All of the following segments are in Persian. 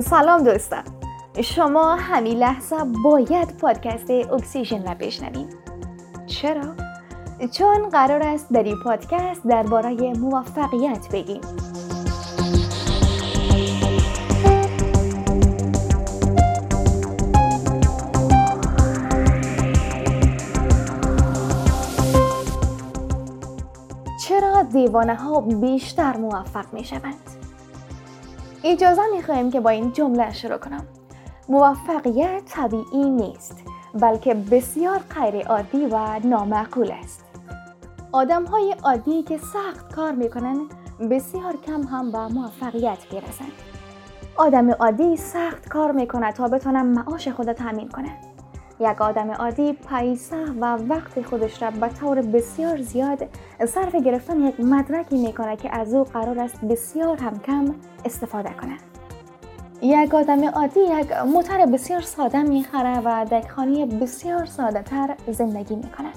سلام دوستان شما همین لحظه باید پادکست اکسیژن را بشنوید چرا؟ چون قرار است در این پادکست درباره موفقیت بگیم چرا دیوانه ها بیشتر موفق می شوند؟ اجازه می خواهیم که با این جمله شروع کنم. موفقیت طبیعی نیست بلکه بسیار غیر عادی و نامعقول است. آدم های عادی که سخت کار می کنند بسیار کم هم به موفقیت برسند. آدم عادی سخت کار می کند تا بتونم معاش خود تامین کنه. یک آدم عادی پیسه و وقت خودش را به طور بسیار زیاد صرف گرفتن یک مدرکی می‌کنه که از او قرار است بسیار هم کم استفاده کنه. یک آدم عادی یک موتر بسیار ساده می‌خره و در خانه بسیار ساده تر زندگی می‌کنه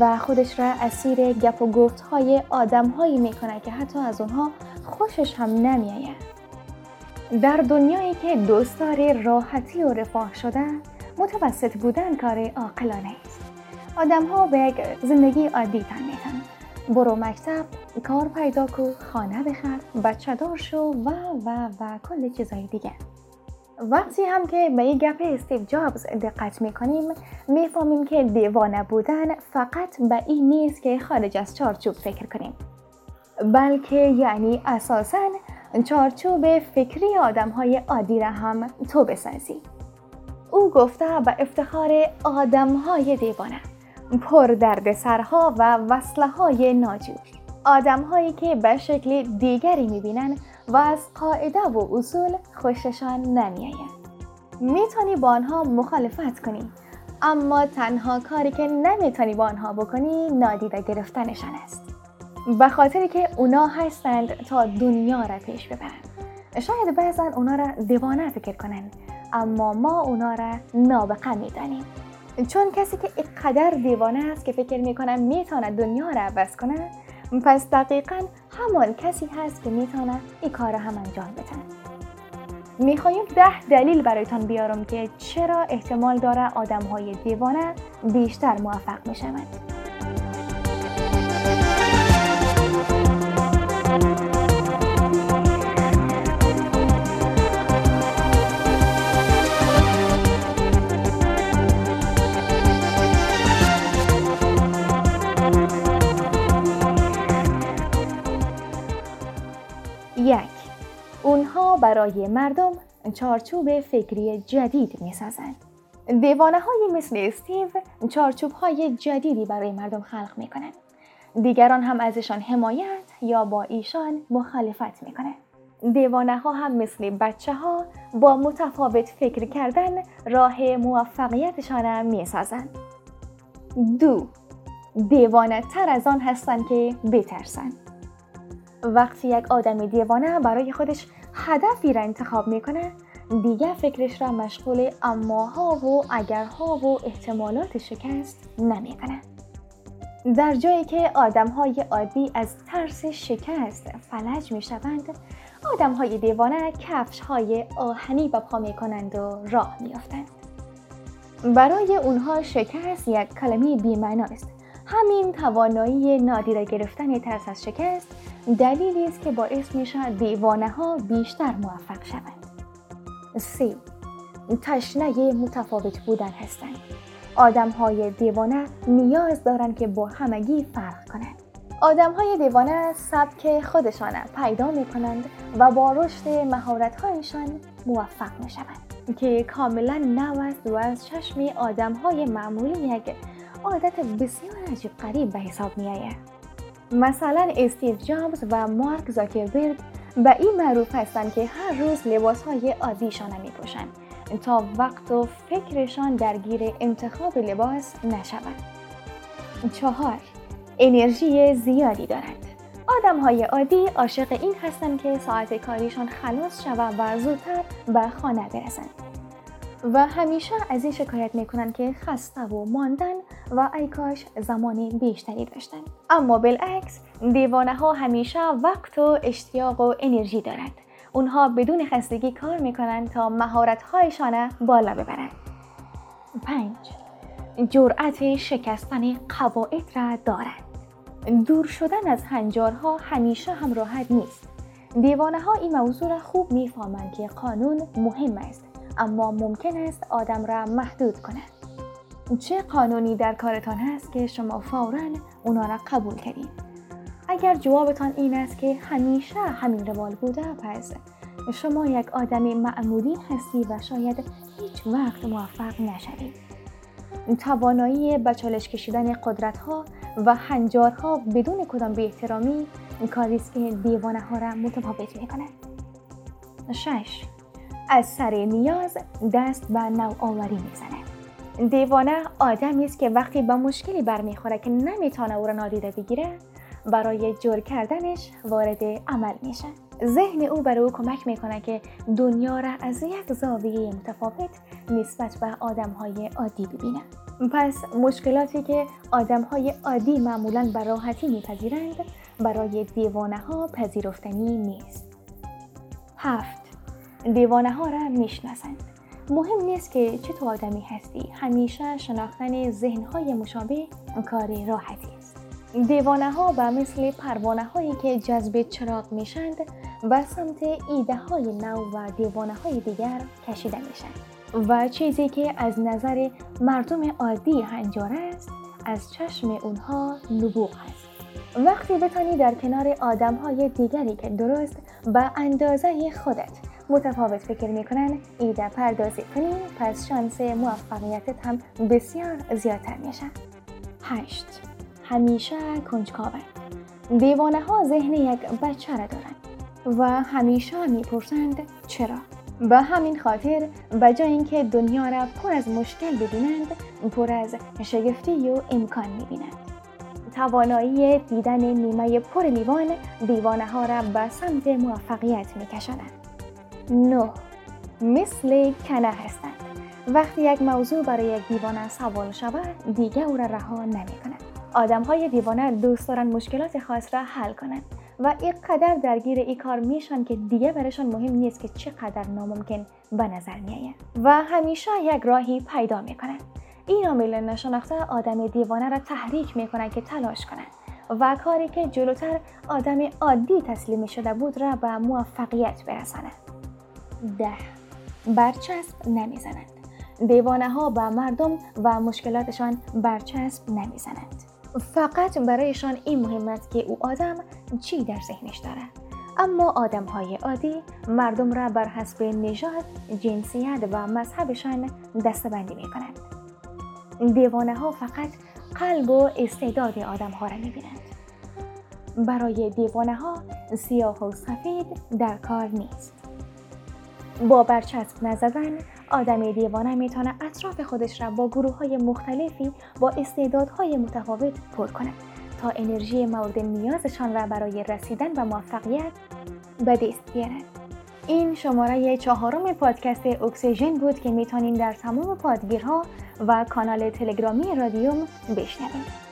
و خودش را اسیر گپ و گفت های آدم هایی می‌کنه که حتی از اونها خوشش هم نمیآید. در دنیایی که دوستدار راحتی و رفاه شده متوسط بودن کار عاقلانه است. آدم ها به یک زندگی عادی تن میتن برو مکتب کار پیدا کو خانه بخر بچه دار شو و و و کل چیزهای دیگه. وقتی هم که به یک گپ استیو جابز دقت می‌کنیم می‌فهمیم که دیوانه بودن فقط به این نیست که خارج از چارچوب فکر کنیم بلکه یعنی اساسا چارچوب فکری آدم های عادی را هم تو بسازی. او گفته به افتخار آدم های دیوانه پر درد سرها و وصله های ناجور آدم هایی که به شکل دیگری می‌بینن و از قاعده و اصول خوششان نمیآید می‌تونی با آنها مخالفت کنی اما تنها کاری که نمی‌تونی با آنها بکنی نادیده گرفتنشان است. به خاطری که اونا هستند تا دنیا را پیش ببرند شاید بعضا اونا را دیوانه فکر کنند اما ما اونا را نابقه می‌دانیم. چون کسی که اینقدر دیوانه است که فکر می‌کنه می‌تونه دنیا را عوض کنه پس دقیقا همان کسی هست که می‌تونه این کار هم انجام بده. می‌خوایم ده دلیل برایتان بیارم که چرا احتمال داره آدم های دیوانه بیشتر موفق می‌شوند. برای مردم چارچوب فکری جدید می سازند. دیوانه های مثل استیو چارچوب های جدیدی برای مردم خلق می کنند. دیگران هم ازشان حمایت یا با ایشان مخالفت می کنند. دیوانه ها هم مثل بچه ها با متفاوت فکر کردن راه موفقیتشان می سازند. دو دیوانه تر از آن هستند که بترسند. وقتی یک آدم دیوانه برای خودش هدفی را انتخاب می‌کنه. دیگه فکرش را مشغول اماها و اگرها و احتمالات شکست نمی‌کنه در جایی که آدم های عادی از ترس شکست فلج می شوند آدم های دیوانه کفش های آهنی به پا می کنند و راه می برای اونها شکست یک کلمه بیمعنا است. همین توانایی نادیده گرفتن ترس از شکست دلیلی است که باعث می شود دیوانه ها بیشتر موفق شوند. سی تشنه متفاوت بودن هستند. آدم های دیوانه نیاز دارند که با همگی فرق کنند. آدم های دیوانه سبک خودشان پیدا می کنند و با رشد مهارت هایشان موفق می شوند. که کاملا نو است و از چشم آدم های معمولی یک عادت بسیار عجیب قریب به حساب می آید. مثلا استیو جابز و مارک زاکربرگ به این معروف هستند که هر روز لباس های عادیشان می پوشند تا وقت و فکرشان درگیر انتخاب لباس نشود. چهار انرژی زیادی دارند. آدم های عادی عاشق این هستند که ساعت کاریشان خلاص شود و زودتر به خانه برسند. و همیشه از این شکایت می‌کنن که خسته و ماندن و ای کاش زمانی بیشتری داشتن اما بالعکس دیوانه ها همیشه وقت و اشتیاق و انرژی دارند اونها بدون خستگی کار می‌کنند تا مهارتهایشان بالا ببرند. 5. جرأت شکستن قواعد را دارند. دور شدن از هنجارها همیشه هم راحت نیست. دیوانه ها این موضوع را خوب می‌فهمند که قانون مهم است اما ممکن است آدم را محدود کند. چه قانونی در کارتان هست که شما فورا اونا را قبول کردید؟ اگر جوابتان این است که همیشه همین روال بوده پس شما یک آدم معمولی هستی و شاید هیچ وقت موفق نشوید. توانایی به چالش کشیدن قدرت ها و هنجارها بدون کدام به احترامی کاری است که دیوانه ها را متفاوت می کند. 6. از سر نیاز دست به نوآوری می‌زند. دیوانه آدمی است که وقتی به مشکلی برمیخوره که نمی‌تونه او را نادیده بگیره برای جور کردنش وارد عمل میشه. ذهن او برای او کمک می‌کنه که دنیا را از یک زاویه متفاوت نسبت به آدم های عادی ببینه. پس مشکلاتی که آدم های عادی معمولا به راحتی میپذیرند برای دیوانه ها پذیرفتنی نیست. هفت. دیوانه ها را می‌شناسند. مهم نیست که تو آدمی هستی. همیشه شناختن ذهن های مشابه کار راحتی است. دیوانه ها و مثل پروانه هایی که جذب چراغ میشند به سمت ایده های نو و دیوانه های دیگر کشیده میشند و چیزی که از نظر مردم عادی هنجار است از چشم اونها نبوغ است. وقتی بتانی در کنار آدم های دیگری که درست به اندازه خودت متفاوت فکر می‌کنن. ایده پردازی کنی پس شانس موفقیتت هم بسیار زیادتر میشه. 8 همیشه کنجکاوند دیوانه ها ذهن یک بچه را دارند و همیشه می‌پرسند چرا. به همین خاطر به جای اینکه دنیا را پر از مشکل ببینند پر از شگفتی و امکان می‌بینند. توانایی دیدن نیمه پر لیوان دیوانه ها را به سمت موفقیت میکشانند نه. مثل کنه هستند. وقتی یک موضوع برای یک دیوانه سوال شود دیگه او را رها نمی کند. آدم های دیوانه دوست دارن مشکلات خاص را حل کنند و اینقدر درگیر این کار میشن که دیگه برشان مهم نیست که چقدر ناممکن به نظر میآید و همیشه یک راهی پیدا می‌کنند این عامل نشناخته آدم دیوانه را تحریک می‌کنه که تلاش کنند و کاری که جلوتر آدم عادی تسلیم شده بود را به موفقیت برساند ده برچسب نمی‌زنند دیوانه ها به مردم و مشکلاتشان برچسب نمی‌زنند فقط برایشان این مهم است که او آدم چی در ذهنش دارد اما آدم های عادی مردم را بر حسب نژاد، جنسیت و مذهبشان دستبندی می کنند. دیوانه ها فقط قلب و استعداد آدم ها را می بینند. برای دیوانه ها سیاه و سفید در کار نیست. با برچسب نزدن آدم دیوانه می‌تونه اطراف خودش را با گروه های مختلفی با استعدادهای متفاوت پر کند تا انرژی مورد نیازشان را برای رسیدن به موفقیت به دست بیارند. این شماره چهارم پادکست اکسیژن بود که می‌تونین در تمام پادگیرها و کانال تلگرامی رادیوم بشنوید.